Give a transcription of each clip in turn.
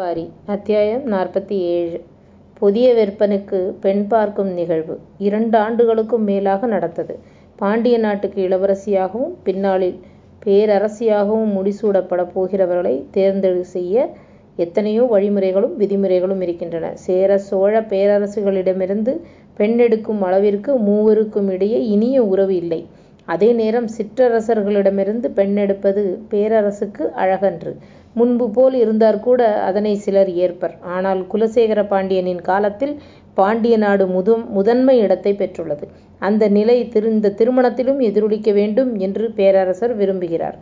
பாரி அத்தியாயம் நாற்பத்தி ஏழு புதிய விற்பனுக்கு பெண் பார்க்கும் நிகழ்வு இரண்டு ஆண்டுகளுக்கும் மேலாக நடந்தது. பாண்டிய நாட்டுக்கு இளவரசியாகவும் பின்னாளில் பேரரசியாகவும் முடிசூடப்படப் போகிறவர்களை தேர்ந்தெடு செய்ய எத்தனையோ வழிமுறைகளும் விதிமுறைகளும் இருக்கின்றன. சேர சோழ பேரரசுகளிடமிருந்து பெண்ணெடுக்கும் அளவிற்கு மூவருக்கும் இடையே இனிய உறவு இல்லை. அதே நேரம் சிற்றரசர்களிடமிருந்து பெண்ணெடுப்பது பேரரசுக்கு அழகன்று. முன்பு போல் இருந்தாற்கூட அதனை சிலர் ஏற்பர். ஆனால் குலசேகர பாண்டியனின் காலத்தில் பாண்டிய நாடு முதன்மை இடத்தைப் பெற்றுள்ளது. அந்த நிலை இந்த திருமணத்திலும் எதிரொலிக்க வேண்டும் என்று பேரரசர் விரும்புகிறார்.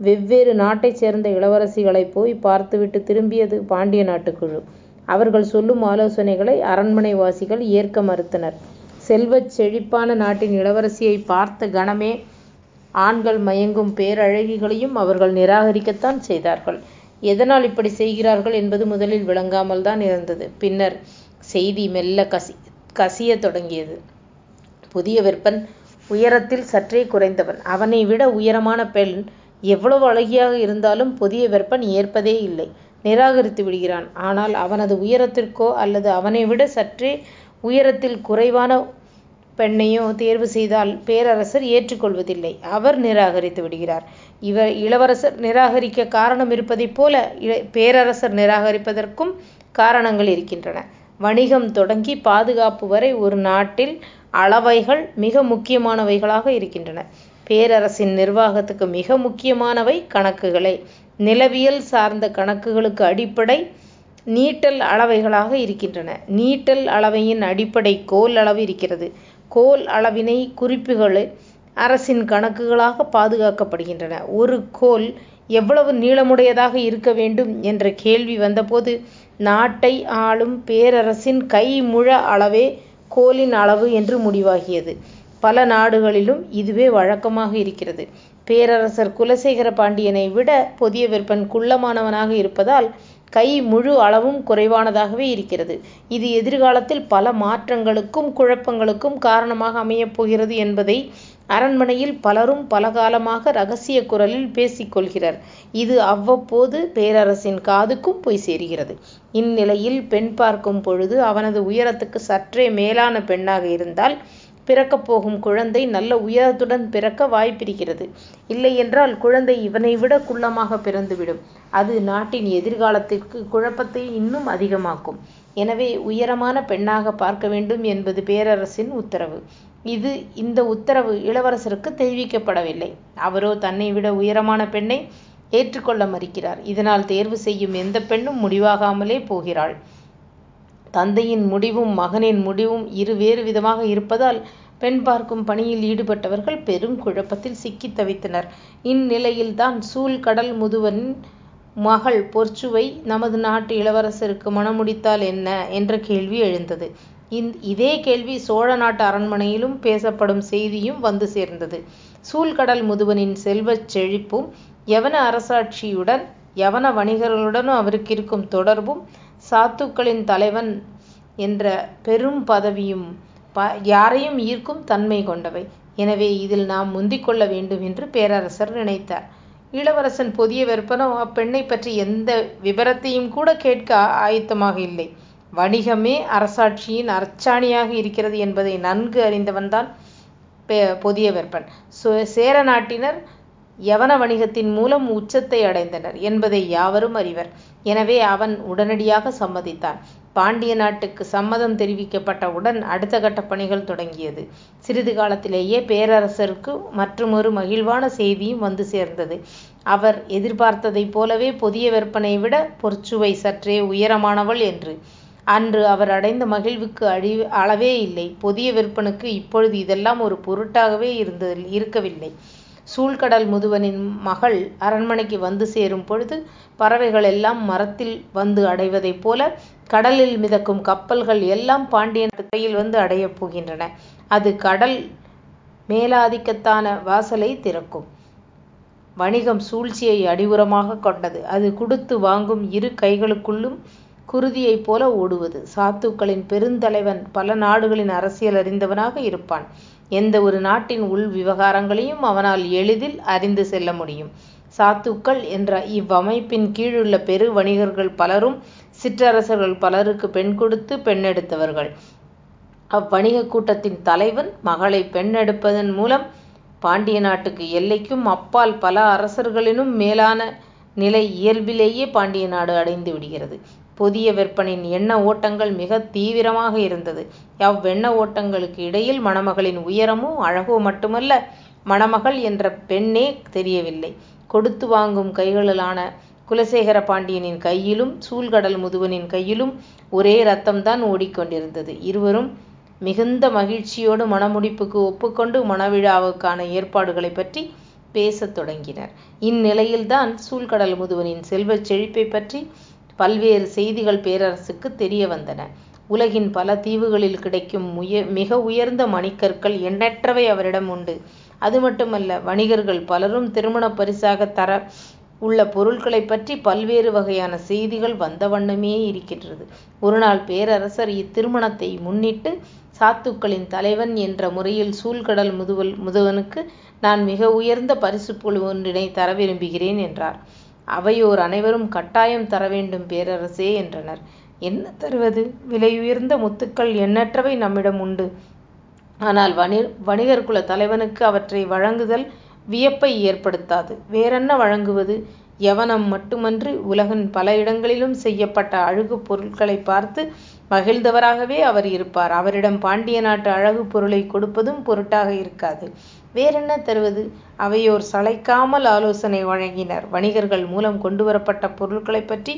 வெவ்வேறு நாட்டைச் சேர்ந்த இளவரசிகளைப் போய் பார்த்துவிட்டு திரும்பியது பாண்டிய நாட்டுக்குழு அவர்கள் சொல்லும் ஆலோசனைகளை அரண்மனை வாசிகள் ஏற்க மறுத்தனர். செல்வச் செழிப்பான நாட்டின் இளவரசியை பார்த்த கணமே ஆண்கள் மயங்கும் பேரழகிகளையும் அவர்கள் நிராகரிக்கத்தான் செய்தார்கள். எதனால் இப்படி செய்கிறார்கள் என்பது முதலில் விளங்காமல்தான் இருந்தது. பின்னர் செய்தி மெல்ல கசி கசியத் தொடங்கியது. புதிய விற்பன் உயரத்தில் சற்றே குறைந்தவன். அவனை விட உயரமான பெண் எவ்வளவு அழகியாக இருந்தாலும் புதிய வெப்பன் ஏற்பதே இல்லை. நிராகரித்து விடுகிறான். ஆனால் அவனது உயரத்திற்கோ அல்லது அவனை விட சற்றே உயரத்தில் குறைவான பெண்ணையோ தேர்வு செய்தால் பேரரசர் ஏற்றுக்கொள்வதில்லை அவர் நிராகரித்து விடுகிறார். இளவரசர் நிராகரிக்கக் காரணம் இருப்பதைப் போல பேரரசர் நிராகரிப்பதற்கும் காரணங்கள் இருக்கின்றன. வணிகம் தொடங்கி பாதுகாப்பு வரை ஒரு நாட்டில் அளவைகள் மிக முக்கியமானவைகளாக இருக்கின்றன. பேரரசின் நிர்வாகத்துக்கு மிக முக்கியமானவை கணக்குகளே. நிலவியல் சார்ந்த கணக்குகளுக்கு அடிப்படை நீட்டல் அளவைகளாக இருக்கின்றன. நீட்டல் அளவையின் அடிப்படை கோல் அளவு இருக்கிறது. கோல் அளவினை குறிப்புகள் அரசின் கணக்குகளாக பாதுகாக்கப்படுகின்றன. ஒரு கோல் எவ்வளவு நீளமுடையதாக இருக்க வேண்டும் என்ற கேள்வி வந்தபோது நாட்டை ஆளும் பேரரசின் கை முழ அளவே கோலின் அளவு என்று முடிவாகியது. பல நாடுகளிலும் இதுவே வழக்கமாக இருக்கிறது. பேரரசர் குலசேகர பாண்டியனை விட புதிய விற்பன் குள்ளமானவனாக இருப்பதால் கை முழு அளவும் குறைவானதாகவே இருக்கிறது. இது எதிர்காலத்தில் பல மாற்றங்களுக்கும் குழப்பங்களுக்கும் காரணமாக அமையப் போகிறது என்பதை அரண்மனையில் பலரும் பலகாலமாக ரகசிய குரலில் பேசிக்கொள்கிறார் இது அவ்வப்போது பேரரசின் காதுக்கும் போய் சேர்கிறது இந்நிலையில் பெண் பார்க்கும் பொழுது அவனது உயரத்துக்கு சற்றே மேலான பெண்ணாக இருந்தால் பிறக்கப் போகும் குழந்தை நல்ல உயரத்துடன் பிறக்க வாய்ப்பிருக்கிறது. இல்லையென்றால் குழந்தை இவனை விட குள்ளமாக பிறந்துவிடும். அது நாட்டின் எதிர்காலத்திற்கு குழப்பத்தை இன்னும் அதிகமாக்கும். எனவே உயரமான பெண்ணாக பார்க்க வேண்டும் என்பது பேரரசின் உத்தரவு. இது இந்த உத்தரவு இளவரசருக்கு தெரிவிக்கப்படவில்லை. அவரோ தன்னை விட உயரமான பெண்ணை ஏற்றுக்கொள்ள மறுக்கிறார். இதனால் தேர்வு செய்யும் எந்த பெண்ணும் முடிவாகாமலே போகிறாள். தந்தையின் முடிவும் மகனின் முடிவும் இரு வேறு விதமாக இருப்பதால் பெண் பார்க்கும் பணியில் ஈடுபட்டவர்கள் பெரும் குழப்பத்தில் சிக்கி தவித்தனர். இந்நிலையில்தான் சூழ்கடல் முதுவனின் மகள் பொற்சுவை நமது நாட்டு இளவரசருக்கு மணமுடித்தால் என்ன என்ற கேள்வி எழுந்தது. இதே கேள்வி சோழ நாட்டு அரண்மனையிலும் பேசப்படும் செய்தியும் வந்து சேர்ந்தது. சூழ்கடல் முதுவனின் செல்வச் செழிப்பும் யவன அரசாட்சியுடன் யவன வணிகர்களுடன் அவருக்கிருக்கும் தொடர்பும் சாத்துக்களின் தலைவன் என்ற பெரும் பதவியும் யாரையும் ஈர்க்கும் தன்மை கொண்டவை. எனவே இதில் நாம் முந்திக் கொள்ள வேண்டும் என்று பேரரசர் நினைத்தார். இளவரசன் புதிய விற்பனோ அப்பெண்ணை பற்றி எந்த விபரத்தையும்கூடக் கேட்க ஆயத்தமாக இல்லை. வணிகமே அரசாட்சியின் அர்ச்சாணியாக இருக்கிறது என்பதை நன்கு அறிந்தவன்தான் புதிய விற்பன். சேர நாட்டினர் யவன வணிகத்தின் மூலம் உச்சத்தை அடைந்தனர் என்பதை யாவரும் அறிவர். எனவே அவன் உடனடியாக சம்மதித்தான். பாண்டிய நாட்டுக்கு சம்மதம் தெரிவிக்கப்பட்டவுடன் அடுத்த கட்ட பணிகள் தொடங்கியது. சிறிது காலத்திலேயே பேரரசருக்கு மற்றுமொரு மகிழ்வான செய்தியும் வந்து சேர்ந்தது. அவர் எதிர்பார்த்ததைப் போலவே புதிய விற்பனை விட பொற்சுவை சற்றே உயரமானவள் என்று. அன்று அவர் அடைந்த மகிழ்வுக்கு அளவே இல்லை. புதிய விற்பனுக்கு இப்பொழுது இதெல்லாம் ஒரு பொருட்டாகவே இருக்கவில்லை. சூழ்கடல் முதுவனின் மகள் அரண்மனைக்கு வந்து சேரும் பொழுது பறவைகள் எல்லாம் மரத்தில் வந்து அடைவதைப் போல கடலில் மிதக்கும் கப்பல்கள் எல்லாம் பாண்டியன் கையில் வந்து அடையப் போகின்றன. அது கடல் மேலாதிக்கத்தான வாசலை திறக்கும். வணிகம் சூழ்ச்சியை அடிவுரமாக கொண்டது. அது கொடுத்து வாங்கும் இரு கைகளுக்குள்ளும் குருதியைப் போல ஓடுவது. சாத்துக்களின் பெருந்தலைவன் பல நாடுகளின் அரசியல் அறிந்தவனாக இருப்பான். எந்த ஒரு நாட்டின் உள் விவகாரங்களையும் அவனால் எளிதில் அறிந்து செல்ல முடியும். சாத்துக்கள் என்ற இவ்வமைப்பின் கீழுள்ள பெரு வணிகர்கள் பலரும் சிற்றரசர்கள் பலருக்கு பெண் கொடுத்து பெண்ணெடுத்தவர்கள் அவ்வணிக கூட்டத்தின் தலைவன் மகளை பெண்ணெடுப்பதன் மூலம் பாண்டிய நாட்டுக்கு எல்லைக்கும் அப்பால் பல அரசர்களினும் மேலான நிலை இயல்பிலேயே பாண்டிய நாடு அடைந்து விடுகிறது புதிய விற்பனின் எண்ண ஓட்டங்கள் மிக தீவிரமாக இருந்தது. அவ்வெண்ண ஓட்டங்களுக்கு இடையில் மணமகளின் உயரமோ அழகோ மட்டுமல்ல மணமகள் என்ற பெண்ணே தெரியவில்லை. கொடுத்து வாங்கும் கைகளிலான குலசேகர பாண்டியனின் கையிலும் சூழ்கடல் முதுவனின் கையிலும் ஒரே ரத்தம்தான் ஓடிக்கொண்டிருந்தது. இருவரும் மிகுந்த மகிழ்ச்சியோடு மணமுடிப்புக்கு ஒப்புக்கொண்டு மணவிழாவுக்கான ஏற்பாடுகளை பற்றி பேசத் தொடங்கினர். இந்நிலையில்தான் சூழ்கடல் முதுவனின் செல்வச் செழிப்பை பற்றி பல்வேறு செய்திகள் பேரரசுக்கு தெரிய வந்தன. உலகின் பல தீவுகளில் கிடைக்கும் முய மிக உயர்ந்த மணிக்கற்கள் எண்ணற்றவை அவரிடம் உண்டு. அது மட்டுமல்ல வணிகர்கள் பலரும் திருமண பரிசாக தர உள்ள பொருட்களை பற்றி பல்வேறு வகையான செய்திகள் வந்த வண்ணமே இருக்கின்றது. ஒருநாள் பேரரசர் இத்திருமணத்தை முன்னிட்டு சாத்துக்களின் தலைவன் என்ற முறையில் சூழ்கடல் முதுவல் முதுவனுக்கு நான் மிக உயர்ந்த பரிசு புழு ஒன்றினை தர விரும்புகிறேன் என்றார். அவையோர் அனைவரும் கட்டாயம் தர வேண்டும் பேரரசே என்றனர். என்ன தருவது? விலையுயர்ந்த முத்துக்கள் எண்ணற்றவை நம்மிடம் உண்டு. ஆனால் வணி வணிகர் குல தலைவனுக்கு அவற்றை வழங்குதல் வியப்பை ஏற்படுத்தாது. வேறென்ன வழங்குவது? யவனம் மட்டுமன்றி உலகின் பல இடங்களிலும் செய்யப்பட்ட அழகு பொருட்களை பார்த்து மகிழ்ந்தவராகவே அவர் இருப்பார். அவரிடம் பாண்டிய நாட்டு அழகு பொருளை கொடுப்பதும் பொருட்டாக இருக்காது. வேறென்ன தருவது? அவையோர் சளைக்காமல் ஆலோசனை வழங்கினர். வணிகர்கள் மூலம் கொண்டு வரப்பட்ட பொருட்களை பற்றி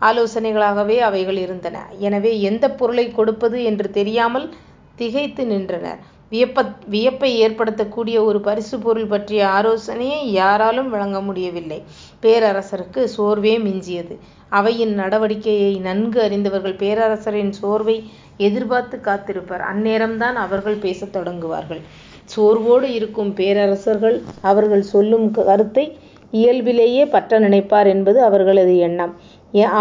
ஆலோசனைகளாகவே அவைகள் இருந்தன. எனவே எந்த பொருளை கொடுப்பது என்று தெரியாமல் திகைத்து நின்றனர். வியப்ப வியப்பை ஏற்படுத்தக்கூடிய ஒரு பரிசு பொருள் பற்றிய ஆலோசனையை யாராலும் வழங்க முடியவில்லை. பேரரசருக்கு சோர்வே மிஞ்சியது. அவையின் நடவடிக்கையை நன்கு அறிந்தவர்கள் பேரரசரின் சோர்வை எதிர்பார்த்து காத்திருப்பர். அந்நேரம்தான் அவர்கள் பேசத் தொடங்குவார்கள். சோர்வோடு இருக்கும் பேரரசர்கள் அவர்கள் சொல்லும் கருத்தை இயல்பிலேயே பற்ற நினைப்பார் என்பது அவர்களது எண்ணம்.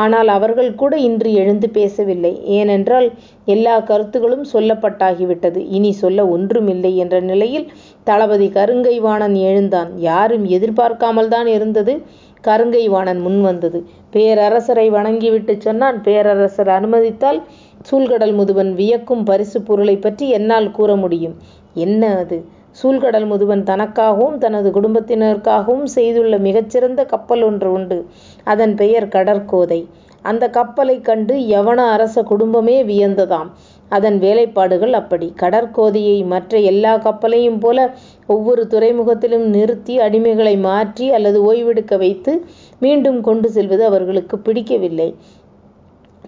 ஆனால் அவர்கள் கூட இன்று எழுந்து பேசவில்லை. ஏனென்றால் எல்லா கருத்துகளும் சொல்லப்பட்டாகிவிட்டது. இனி சொல்ல ஒன்றுமில்லை என்ற நிலையில் தளபதி கருங்கைவாணன் எழுந்தான். யாரும் எதிர்பார்க்காமல் தான் இருந்தது. கருங்கைவாணன் முன் வந்தது. பேரரசரை வணங்கிவிட்டு சொன்னான். பேரரசர் அனுமதித்தால் சூழ்கடல் முதுவன் வியக்கும் பரிசு பொருளை பற்றி என்னால் கூற முடியும். என்ன அது? சூழ்கடல் முதுவன் தனக்காகவும் தனது குடும்பத்தினருக்காகவும் செய்துள்ள மிகச்சிறந்த கப்பல் ஒன்று உண்டு. அதன் பெயர் கடற்கோதை. அந்த கப்பலை கண்டு யவன அரச குடும்பமே வியந்ததாம். அதன் வேலைப்பாடுகள் அப்படி. கடற்கோதையை மற்ற எல்லா கப்பலையும் போல ஒவ்வொரு துறைமுகத்திலும் நிறுத்தி அடிமைகளை மாற்றி அல்லது ஓய்வெடுக்க வைத்து மீண்டும் கொண்டு செல்வது அவர்களுக்கு பிடிக்கவில்லை.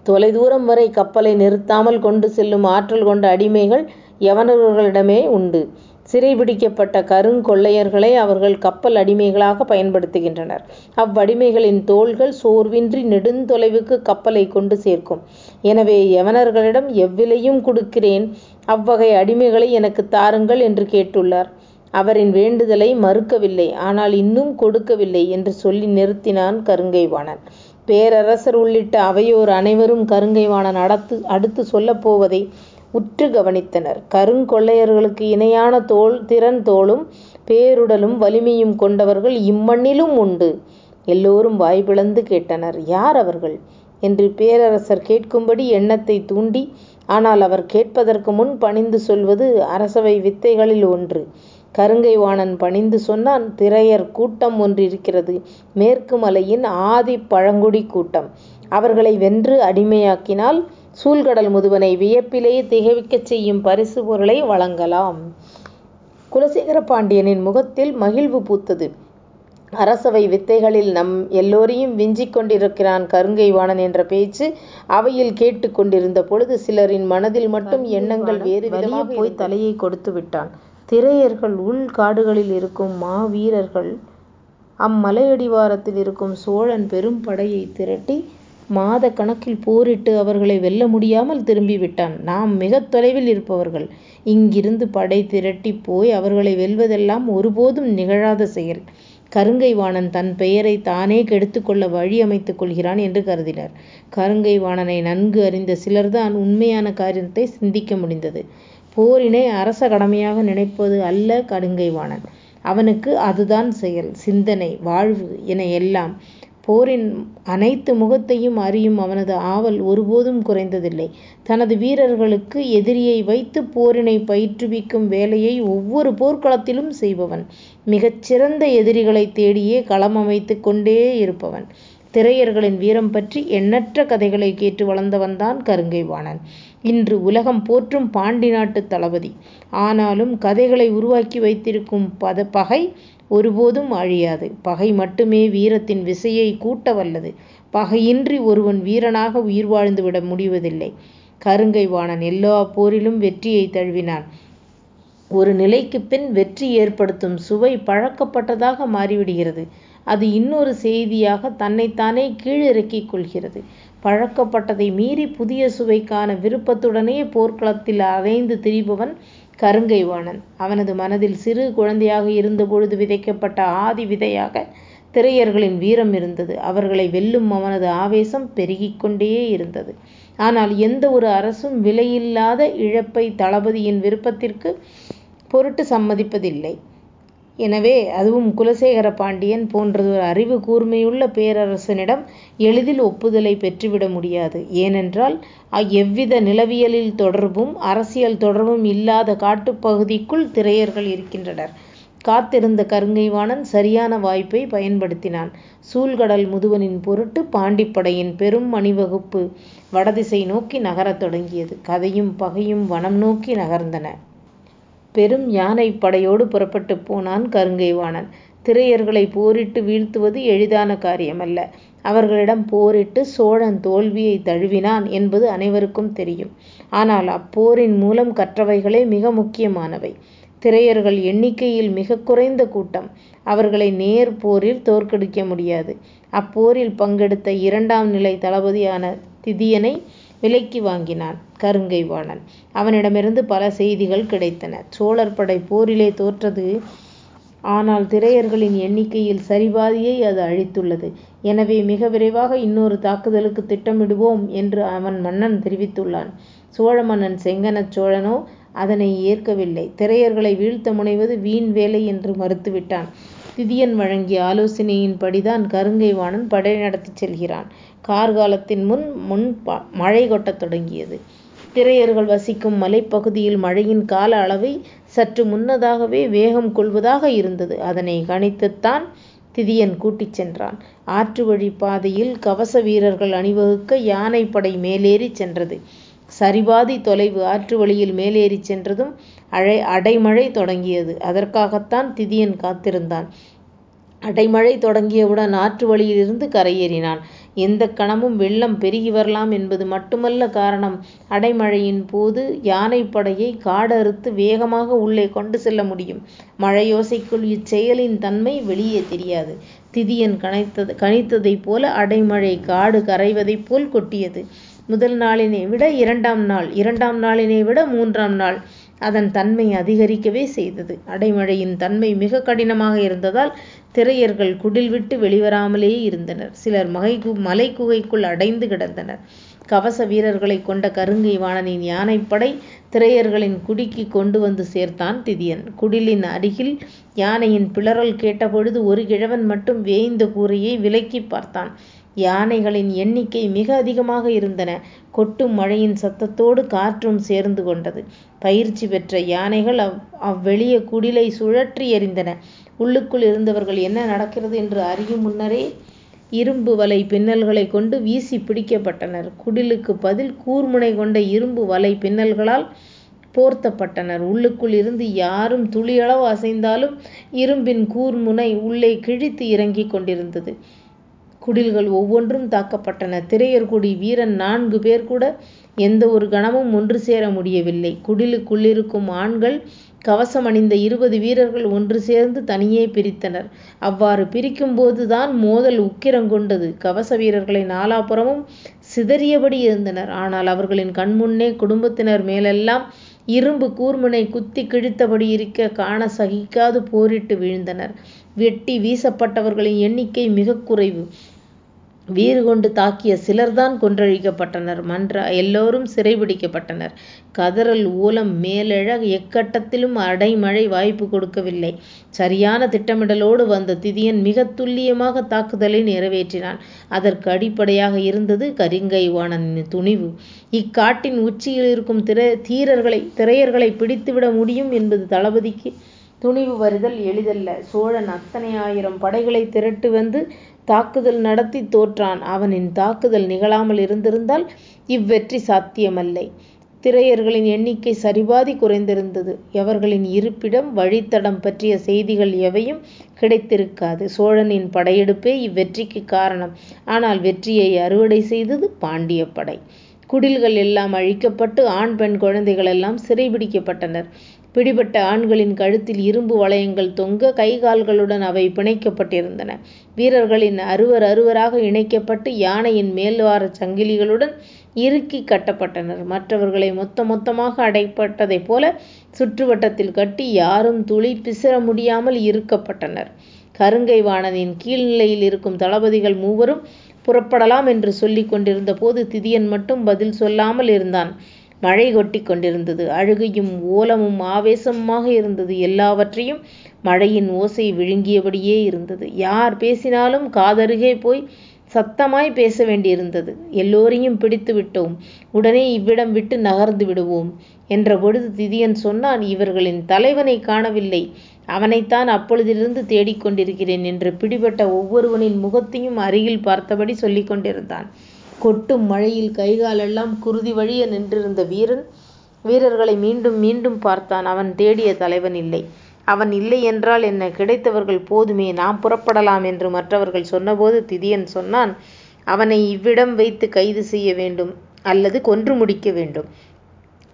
தொலைதூரம் வரை கப்பலை நிறுத்தாமல் கொண்டு செல்லும் ஆற்றல் கொண்ட அடிமைகள் யவனர்களிடமே உண்டு. சிறைபிடிக்கப்பட்ட கருங்கொள்ளையர்களை அவர்கள் கப்பல் அடிமைகளாக பயன்படுத்துகின்றனர். அவ்வடிமைகளின் தோள்கள் சோர்வின்றி நெடுந்தொலைவுக்கு கப்பலை கொண்டு சேர்க்கும். எனவே யவனர்களிடம் எவ்விலையும் கொடுக்கிறேன். அவ்வகை அடிமைகளை எனக்கு தாருங்கள் என்று கேட்டுள்ளார். அவரின் வேண்டுதலை மறுக்கவில்லை. ஆனால் இன்னும் கொடுக்கவில்லை என்று சொல்லி நிறுத்தினான் கருங்கைவாணன். பேரரசர் உள்ளிட்ட அவையோர் அனைவரும் கருங்கைவாணன் அடுத்து அடுத்து சொல்லப்போவதை உற்று கவனித்தனர். கருங்கொள்ளையர்களுக்கு இணையான தோல் திறன் தோளும் பேருடலும் வலிமையும் கொண்டவர்கள் இம்மண்ணிலும் உண்டு. எல்லோரும் வாய் பிளந்து கேட்டனர். யார் அவர்கள்? என்று பேரரசர் கேட்கும்படி எண்ணத்தை தூண்டி ஆனால் அவர் கேட்பதற்கு முன் பணிந்து சொல்வது அரசவை வித்தைகளில் ஒன்று. கருங்கை வாணன் பணிந்து சொன்னான் திரையர் கூட்டம் ஒன்று இருக்கிறது மேற்கு மலையின் ஆதி பழங்குடி கூட்டம். அவர்களை வென்று அடிமையாக்கினால் சூழ்கடல் முதுவனை வியப்பிலே திகைவிக்கச் செய்யும் பரிசு பொருளை வழங்கலாம். குலசேகர பாண்டியனின் முகத்தில் மகிழ்வு பூத்தது. அரசவை வித்தைகளில் நம் எல்லோரையும் விஞ்சிக் கொண்டிருக்கிறான் கருங்கைவாணன் என்ற பேச்சு அவையில் கேட்டுக் கொண்டிருந்த பொழுது சிலரின் மனதில் மட்டும் எண்ணங்கள் வேறு விதமாக போய் தலையை கொடுத்து விட்டான். திரையர்கள் உள் காடுகளில் இருக்கும் மாவீரர்கள் அம்மலையடிவாரத்தில் இருக்கும் சோழன் பெரும் படையை திரட்டி மாத கணக்கில் போரிட்டு அவர்களை வெல்ல முடியாமல் திரும்பிவிட்டான். நாம் மிக தொலைவில் இருப்பவர்கள். இங்கிருந்து படை திரட்டி போய் அவர்களை வெல்வதெல்லாம் ஒருபோதும் நிகழாத செயல். கருங்கை வாணன் தன் பெயரை தானே கெடுத்துக்கொள்ள வழி அமைத்துக் கொள்கிறான் என்று கருதினர். கருங்கை வாணனை நன்கு அறிந்த சிலர்தான் உண்மையான காரியத்தை சிந்திக்க முடிந்தது. போரினை அரச கடமையாக நினைப்பது அல்ல கருங்கை வாணன் அவனுக்கு அதுதான் செயல். சிந்தனை வாழ்வு என எல்லாம் போரின் அனைத்து முகத்தையும் அறியும் அவனது ஆவல் ஒருபோதும் குறைந்ததில்லை. தனது வீரர்களுக்கு எதிரியை வைத்து போரினை பயிற்றுவிக்கும் வேலையை ஒவ்வொரு போர்க்களத்திலும் செய்பவன். மிகச் சிறந்த எதிரிகளைத் தேடியே களம் அமைத்துக் கொண்டே இருப்பவன். திரையர்களின் வீரம் பற்றி எண்ணற்ற கதைகளை கேட்டு வளர்ந்தவன்தான் கருங்கை வாணன். இன்று உலகம் போற்றும் பாண்டி நாட்டுத் தளபதி. ஆனாலும் கதைகளை உருவாக்கி வைத்திருக்கும் பகை ஒருபோதும் அழியாது. பகை மட்டுமே வீரத்தின் விசையை கூட்ட வல்லது. பகையின்றி ஒருவன் வீரனாக உயிர் வாழ்ந்து விட முடிவதில்லை. கருங்கை வாணன் எல்லா போரிலும் வெற்றியை தழுவினான். ஒரு நிலைக்கு பின் வெற்றி ஏற்படுத்தும் சுவை பழக்கப்பட்டதாக மாறிவிடுகிறது. அது இன்னொரு செய்தியாக தன்னைத்தானே கீழிறக்கிக் கொள்கிறது. பழக்கப்பட்டதை மீறி புதிய சுவைக்கான விருப்பத்துடனே போர்க்களத்தில் அலைந்து திரிபவன் கருங்கை வாணன். அவனது மனதில் சிறு குழந்தையாக இருந்தபொழுது விதைக்கப்பட்ட ஆதி விதையாக திரையர்களின் வீரம் இருந்தது. அவர்களை வெல்லும் அவனது ஆவேசம் பெருகிக்கொண்டே இருந்தது. ஆனால் எந்த ஒரு அரசும் விலையில்லாத இழப்பை தளபதியின் விருப்பத்திற்கு பொருட்டு சம்மதிப்பதில்லை. எனவே அதுவும் குலசேகர பாண்டியன் போன்றதொரு அறிவு கூர்மையுள்ள பேரரசனிடம் எளிதில் ஒப்புதலை பெற்றுவிட முடியாது. ஏனென்றால் எவ்வித நிலவியலில் தொடர்பும் அரசியல் தொடர்பும் இல்லாத காட்டுப்பகுதிக்குள் திரையர்கள் இருக்கின்றனர். காத்திருந்த கருங்கைவாணன் சரியான வாய்ப்பை பயன்படுத்தினான். சூழ்கடல் முதுவனின் பொருட்டு பாண்டிப்படையின் பெரும் அணிவகுப்பு வடதிசை நோக்கி நகரத் தொடங்கியது. கதையும் பகையும் வனம் நோக்கி நகர்ந்தன. பெரும் யானைப் படையோடு புறப்பட்டுப் போனான் கருங்கைவாணன் திரையர்களை திரையர்களைப் போரிட்டு வீழ்த்துவது எளிதான காரியமல்ல. அவர்களிடம் போரிட்டு சோழன் தோல்வியைத் தழுவினான் என்பது அனைவருக்கும் தெரியும். ஆனால் அப்போரின் மூலம் கற்றவைகளே மிக முக்கியமானவை. திரையர்கள் எண்ணிக்கையில் மிகக் குறைந்த கூட்டம். அவர்களை நேர் போரில் தோற்கடிக்க முடியாது. அப்போரில் பங்கெடுத்த இரண்டாம் நிலைத் தளபதியான திதியனை விலைக்கு வாங்கினான் கருங்கை வாணன். அவனிடமிருந்து பல செய்திகள் கிடைத்தன. சோழர் படை போரிலே தோற்றது. ஆனால் திரையர்களின் எண்ணிக்கையில் சரிபாதியை அது அழித்துள்ளது. எனவே மிக விரைவாக இன்னொரு தாக்குதலுக்கு திட்டமிடுவோம் என்று அவன் மன்னன் தெரிவித்துள்ளான். சோழ மன்னன் செங்கனச் சோழனோ அதனை ஏற்கவில்லை. திரையர்களை வீழ்த்த முனைவது வீண் வேலை என்று மறுத்துவிட்டான். திதியன் வழங்கிய ஆலோசனையின்படிதான் கருங்கை வாணன் படை நடத்திச் செல்கிறான். கார்காலத்தின் முன் முன் மழை கொட்டத் தொடங்கியது. திரையர்கள் வசிக்கும் மலைப்பகுதியில் மழையின் கால அளவை சற்று முன்னதாகவே வேகம் கொள்வதாக இருந்தது. அதனை கணித்துத்தான் திதியன் கூட்டிச் சென்றான். ஆற்று வழி பாதையில் கவச வீரர்கள் அணிவகுக்க யானைப்படை மேலேறிச் சென்றது. சரிபாதி தொலைவு ஆற்று வழியில் மேலேறிச் சென்றதும் அடைமழை தொடங்கியது. அதற்காகத்தான் திதியன் காத்திருந்தான். அடைமழை தொடங்கியவுடன் ஆற்று வழியிலிருந்து கரையேறினான். எந்தக் கணமும் வெள்ளம் பெருகி வரலாம் என்பது மட்டுமல்ல காரணம். அடைமழையின் போது யானைப்படையைக் காடறுத்து வேகமாக உள்ளே கொண்டு செல்ல முடியும். மழையோசைக்குள் இச்செயலின் தன்மை வெளியே தெரியாது. திதியன் கணித்ததைப் போல அடைமழை காடு கரைவதைப் போல் கொட்டியது. முதல் நாளினை விட இரண்டாம் நாள் இரண்டாம் நாளினை விட மூன்றாம் நாள் அதன் தன்மை அதிகரிக்கவே செய்தது. அடைமழையின் தன்மை மிகக் கடினமாக இருந்ததால் திரையர்கள் குடில் விட்டு வெளிவராமலே இருந்தனர். சிலர் மலைக் குகைக்குள் அடைந்து கிடந்தனர். கவச வீரர்களை கொண்ட கருங்கை வாணனின் யானைப்படை திரையர்களின் குடிக்கு கொண்டு வந்து சேர்த்தான் திதியன். குடிலின் அருகில் யானையின் பிளறல் கேட்டபொழுது ஒரு கிழவன் மட்டும் வேய்ந்த கூரையை விலக்கிப் பார்த்தான். யானைகளின் எண்ணிக்கை மிக அதிகமாக இருந்தன. கொட்டும் மழையின் சத்தத்தோடு காற்றும் சேர்ந்து கொண்டது. பயிற்சி பெற்ற யானைகள் அவ் அவ்வெளிய குடிலை சுழற்றி எறிந்தன. உள்ளுக்குள் இருந்தவர்கள் என்ன நடக்கிறது என்று அறியும் முன்னரே இரும்பு வலை பின்னல்களைக் கொண்டு வீசிப் பிடிக்கப்பட்டனர். குடிலுக்கு பதில் கூர்முனை கொண்ட இரும்பு வலை பின்னல்களால் போர்த்தப்பட்டனர். உள்ளுக்குள் இருந்து யாரும் துளியளவு அசைந்தாலும் இரும்பின் கூர்முனை உள்ளே கிழித்து இறங்கிக் கொண்டிருந்தது. குடில்கள் ஒவ்வொன்றும் தாக்கப்பட்டன. திரையர்குடி வீரன் நான்கு பேர் கூட எந்த ஒரு கணமும் ஒன்று சேர முடியவில்லை. குடிலுக்குள்ளிருக்கும் ஆண்கள் கவசம் அணிந்த இருபது வீரர்கள் ஒன்று சேர்ந்து தனியே பிரித்தனர். அவ்வாறு பிரிக்கும்போதுதான் மோதல் உக்கிரங்கொண்டது. கவச வீரர்கள் நாலாபுறமும் சிதறியபடி இருந்தனர். ஆனால் அவர்களின் கண்முன்னே குடும்பத்தினர் மேலெல்லாம் இரும்பு கூர்முனை குத்திக் கிழித்தபடி இருக்க காண சகிக்காது போரிட்டு வீழ்ந்தனர். வெட்டி வீசப்பட்டவர்களின் எண்ணிக்கை மிகக் குறைவு. வீறு கொண்டு தாக்கிய சிலர்தான் கொன்றழிக்கப்பட்டனர். மன்ற எல்லோரும் சிறைபிடிக்கப்பட்டனர். கதறல் ஊலம் மேலெழ எக்கட்டத்திலும் அடைமழை வாய்ப்பு கொடுக்கவில்லை. சரியான திட்டமிடலோடு வந்த திதியன் மிக துல்லியமாக தாக்குதலை நிறைவேற்றினான். அதற்கு அடிப்படையாக இருந்தது கரிங்கை வாணனின் துணிவு. இக்காட்டின் உச்சியில் இருக்கும் தீரர்களை திரையர்களை பிடித்துவிட முடியும் என்பது தளபதிக்கு துணிவு வருதல் எளிதல்ல. சோழன் அத்தனை ஆயிரம் படைகளை திரட்டு வந்து தாக்குதல் நடத்தித் தோற்றான். அவனின் தாக்குதல் நிகழாமல் இருந்திருந்தால் இவ்வெற்றி சாத்தியமல்லை. திரையர்களின் எண்ணிக்கை சரிபாதி குறைந்திருந்தது. அவர்களின் இருப்பிடம், வழித்தடம் பற்றிய செய்திகள் எவையும் கிடைத்திருக்காது. சோழனின் படையெடுப்பே இவ்வெற்றிக்குக் காரணம். ஆனால் வெற்றியை அறுவடை செய்தது பாண்டியப் படை. குடில்கள் எல்லாம் அழிக்கப்பட்டு ஆண் பெண் குழந்தைகளெல்லாம் சிறைபிடிக்கப்பட்டனர். பிடிபட்ட ஆண்களின் கழுத்தில் இரும்பு வளையங்கள் தொங்க கை கால்களுடன் அவை பிணைக்கப்பட்டிருந்தன. வீரர்களின் அருவர் அருவராக இணைக்கப்பட்டு யானையின் மேல்வாரச் சங்கிலிகளுடன் இறுக்கிக் கட்டப்பட்டனர். மற்றவர்களை மொத்த மொத்தமாக அடைப்பட்டதைப் போல சுற்றுவட்டத்தில் கட்டி யாரும் துளி பிசிற முடியாமல் இறுக்கப்பட்டனர். கருங்கை வாணனின் கீழ்நிலையில் இருக்கும் தளபதிகள் மூவரும் புறப்படலாம் என்று சொல்லிக் கொண்டிருந்த போது திதியன் மட்டும் பதில் சொல்லாமல் இருந்தான். மழை கொட்டிக் கொண்டிருந்தது. அழுகையும் ஓலமும் ஆவேசமாக இருந்தது. எல்லாவற்றையும் மழையின் ஓசை விழுங்கியபடியே இருந்தது. யார் பேசினாலும் காதருகே போய் சத்தமாய் பேச வேண்டியிருந்தது. எல்லோரையும் பிடித்து விட்டோம். உடனே இவ்விடம் விட்டு நகர்ந்து விடுவோம் என்ற பொழுது திதியன் சொன்னான் இவர்களின் தலைவனை காணவில்லை. அவனைத்தான் அப்பொழுதிலிருந்து தேடிக் கொண்டிருக்கிறேன் என்று பிடிபட்ட ஒவ்வொருவனின் முகத்தையும் அருகில் பார்த்தபடி சொல்லிக் கொண்டிருந்தான். கொட்டும் மழையில் கைகாலெல்லாம் குருதி வழிய நின்றிருந்த வீரன் வீரர்களை மீண்டும் மீண்டும் பார்த்தான். அவன் தேடிய தலைவன் இல்லை. அவன் இல்லை என்றால் என்ன? கிடைத்தவர்கள் போதுமே நாம் புறப்படலாம் என்று மற்றவர்கள் சொன்னபோது திதியன் சொன்னான் அவனை இவ்விடம் வைத்து கைது செய்ய வேண்டும் அல்லது கொன்று முடிக்க வேண்டும்.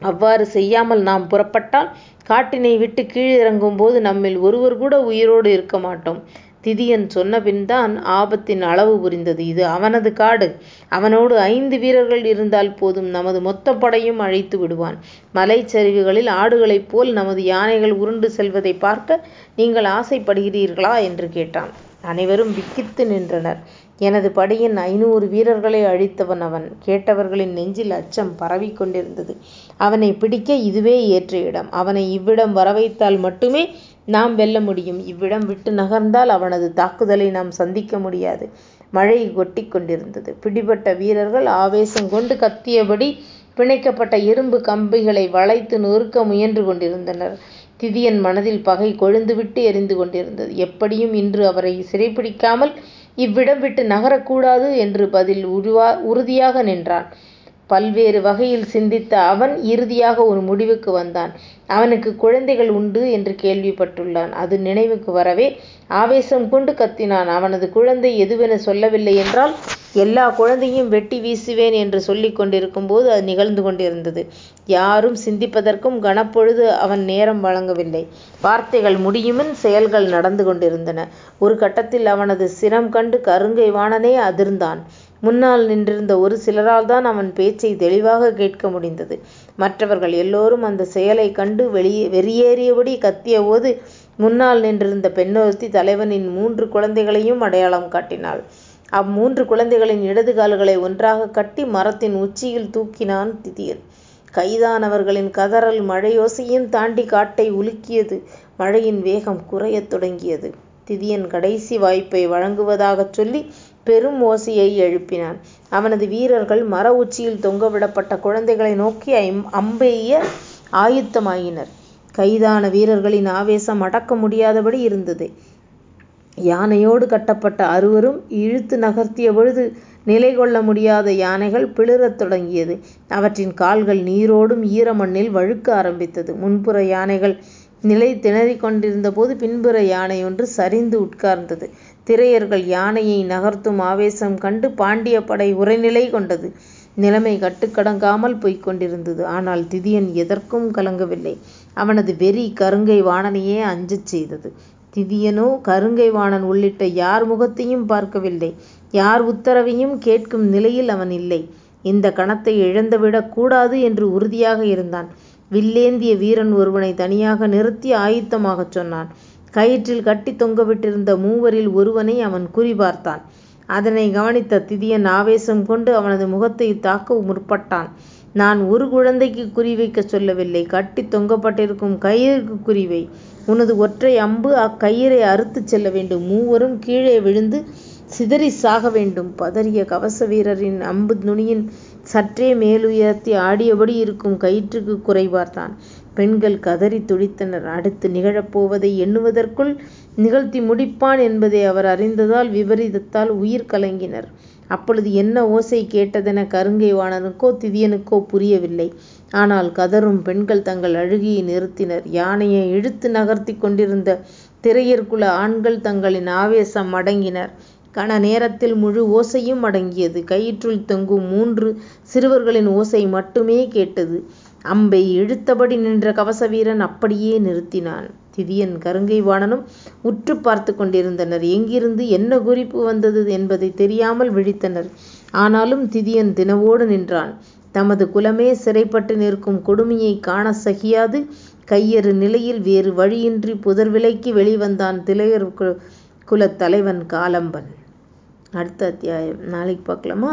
அவ்வாறு செய்யாமல் நாம் புறப்பட்டால் காட்டினை விட்டு கீழிறங்கும் போது நம்மில் ஒருவர் கூட உயிரோடு இருக்க மாட்டோம். திதியன் சொன்னபின்தான் ஆபத்தின் அளவு புரிந்தது. இது அவனது காடு. அவனோடு ஐந்து வீரர்கள் இருந்தால் போதும் நமது மொத்த படையும் அழித்து விடுவான். மலைச்சரிவுகளில் ஆடுகளைப் போல் நமது யானைகள் உருண்டு செல்வதைப் பார்க்க நீங்கள் ஆசைப்படுகிறீர்களா? என்று கேட்டான். அனைவரும் விக்கித்து நின்றனர். எனது படையின் ஐநூறு வீரர்களை அழித்தவன் அவன். கேட்டவர்களின் நெஞ்சில் அச்சம் பரவிக் கொண்டிருந்தது. அவனை பிடிக்க இதுவே ஏற்ற இடம். அவனை இவ்விடம் வரவைத்தால் மட்டுமே நாம் வெல்ல முடியும். இவ்விடம் விட்டு நகர்ந்தால் அவனது தாக்குதலை நாம் சந்திக்க முடியாது. மழை கொட்டி கொண்டிருந்தது. பிடிபட்ட வீரர்கள் ஆவேசம் கொண்டு கத்தியபடி பிணைக்கப்பட்ட இரும்பு கம்பிகளை வளைத்து நொறுக்க முயன்று கொண்டிருந்தனர். திதியன் மனதில் பகை கொழுந்துவிட்டு எரிந்து கொண்டிருந்தது. எப்படியும் இன்று அவரை சிறைப்பிடிக்காமல் இவ்விடம் விட்டு நகரக்கூடாது என்று பதில் உருவா உறுதியாக நின்றான். பல்வேறு வகையில் சிந்தித்த அவன் இறுதியாக ஒரு முடிவுக்கு வந்தான். அவனுக்கு குழந்தைகள் உண்டு என்று கேள்விப்பட்டுள்ளான். அது நினைவுக்கு வரவே ஆவேசம் கொண்டு கத்தினான். அவனது குழந்தை எதுவென சொல்லவில்லை என்றால் எல்லா குழந்தையும் வெட்டி வீசுவேன் என்று சொல்லிக் கொண்டிருக்கும்போது அது நிகழ்ந்து கொண்டிருந்தது. யாரும் சிந்திப்பதற்கும் கனப்பொழுது அவன் நேரம் வழங்கவில்லை. வார்த்தைகள் முடியுமின் செயல்கள் நடந்து கொண்டிருந்தன. ஒரு கட்டத்தில் அவனது சினம் கண்டு கருங்கை வாணனே அதிர்ந்தான். முன்னால் நின்றிருந்த ஒரு சிலரால்தான் அவன் பேச்சை தெளிவாகக் கேட்க முடிந்தது. மற்றவர்கள் எல்லோரும் அந்த செயலைக் கண்டு வெளியே வெறியேறியபடி கத்தியபோது முன்னால் நின்றிருந்த பெண்ணொருத்தி தலைவனின் மூன்று குழந்தைகளையும் அடையாளம் காட்டினாள். அம்மூன்று குழந்தைகளின் இடது கால்களை ஒன்றாக கட்டி மரத்தின் உச்சியில் தூக்கினான் திதியன். கைதானவர்களின் கதறல் மழையோசையும் தாண்டி காட்டை உலுக்கியது. மழையின் வேகம் குறையத் தொடங்கியது. திதியன் கடைசி வாய்ப்பை வழங்குவதாகச் சொல்லி பெரும் ஓசையை எழுப்பினான். அவனது வீரர்கள் மர உச்சியில் தொங்கவிடப்பட்ட குழந்தைகளை நோக்கி அம்பெய்ய ஆயத்தமாயினர். கைதான வீரர்களின் ஆவேசம் அடக்க முடியாதபடி இருந்தது. யானையோடு கட்டப்பட்ட அறுவரும் இழுத்து நகர்த்தியபொழுது நிலை கொள்ள முடியாத யானைகள் பிளிறத் தொடங்கியது. அவற்றின் கால்கள் நீரோடும் ஈரமண்ணில் வழுக்க ஆரம்பித்தது. முன்புற யானைகள் நிலை திணறிக் கொண்டிருந்தபோது பின்புற யானையொன்று சரிந்து உட்கார்ந்தது. திரையர்கள் யானையை நகர்த்தும் ஆவேசம் கண்டு பாண்டிய படை உரைநிலை கொண்டது. நிலைமை கட்டுக்கடங்காமல் போய்க் கொண்டிருந்தது. ஆனால் திதியன் எதற்கும் கலங்கவில்லை. அவனது வெறி கருங்கை வாணனையே அஞ்சச் செய்தது. திதியனோ கருங்கை வாணன் உள்ளிட்ட யார் முகத்தையும் பார்க்கவில்லை. யார் உத்தரவையும் கேட்கும் நிலையில் அவன் இல்லை. இந்தக் கணத்தை இழந்துவிடக் கூடாது என்று உறுதியாக இருந்தான். வில்லேந்திய வீரன் ஒருவனைத் தனியாக நிறுத்தி ஆயத்தமாகச் சொன்னான். கயிற்றில் கட்டித் தொங்கவிட்டிருந்த மூவரில் ஒருவனை அவன் குறிபார்த்தான். அதனை கவனித்த திதியன் ஆவேசம் கொண்டு அவனது முகத்தை தாக்க முற்பட்டான். நான் ஒரு குழந்தைக்கு குறிவைக்க சொல்லவில்லை. கட்டி தொங்கப்பட்டிருக்கும் கயிறுக்கு குறிவை உனது ஒற்றை அம்பு அக்கயிறை அறுத்துச் செல்ல வேண்டும். மூவரும் கீழே விழுந்து சிதறி சாக வேண்டும். பதறிய கவச வீரரின் அம்பு நுனியின் சற்றே மேலுயர்த்தி ஆடியபடி இருக்கும் கயிற்றுக்கு குறைபார்த்தான் பெண்கள் கதறி துடித்தனர். அடுத்து நிகழப்போவதை எண்ணுவதற்குள் நிகழ்த்தி முடிப்பான் என்பதை அவர் அறிந்ததால் விபரீதத்தால் உயிர் கலங்கினர். அப்பொழுது என்ன ஓசை கேட்டதென கருங்கை வாணனுக்கோ திதியனுக்கோ புரியவில்லை. ஆனால் கதரும் பெண்கள் தங்கள் அழுகியை நிறுத்தினர். யானையை இழுத்து நகர்த்தி கொண்டிருந்த திரையர்குல ஆண்கள் தங்களின் ஆவேசம் அடங்கினர். கன நேரத்தில் முழு ஓசையும் அடங்கியது. கயிற்றுள் தொங்கும் மூன்று சிறுவர்களின் ஓசை மட்டுமே கேட்டது. அம்பை இழுத்தபடி நின்ற கவச வீரன் அப்படியே நிறுத்தினான். திதியன் கருங்கை வாணனும் உற்று பார்த்து கொண்டிருந்தனர். எங்கிருந்து என்ன குறிப்பு வந்தது என்பதை தெரியாமல் விழித்தனர். ஆனாலும் திதியன் தினவோடு நின்றான். தமது குலமே சிறைப்பட்டு நிற்கும் கொடுமையை காண சகியாது. கையறு நிலையில் வேறு வழியின்றி புதர் விலைக்கு வெளிவந்தான் திலையர் குலத் தலைவன் காலம்பன். அடுத்த அத்தியாயம். நாளைக்கு பார்க்கலாமா?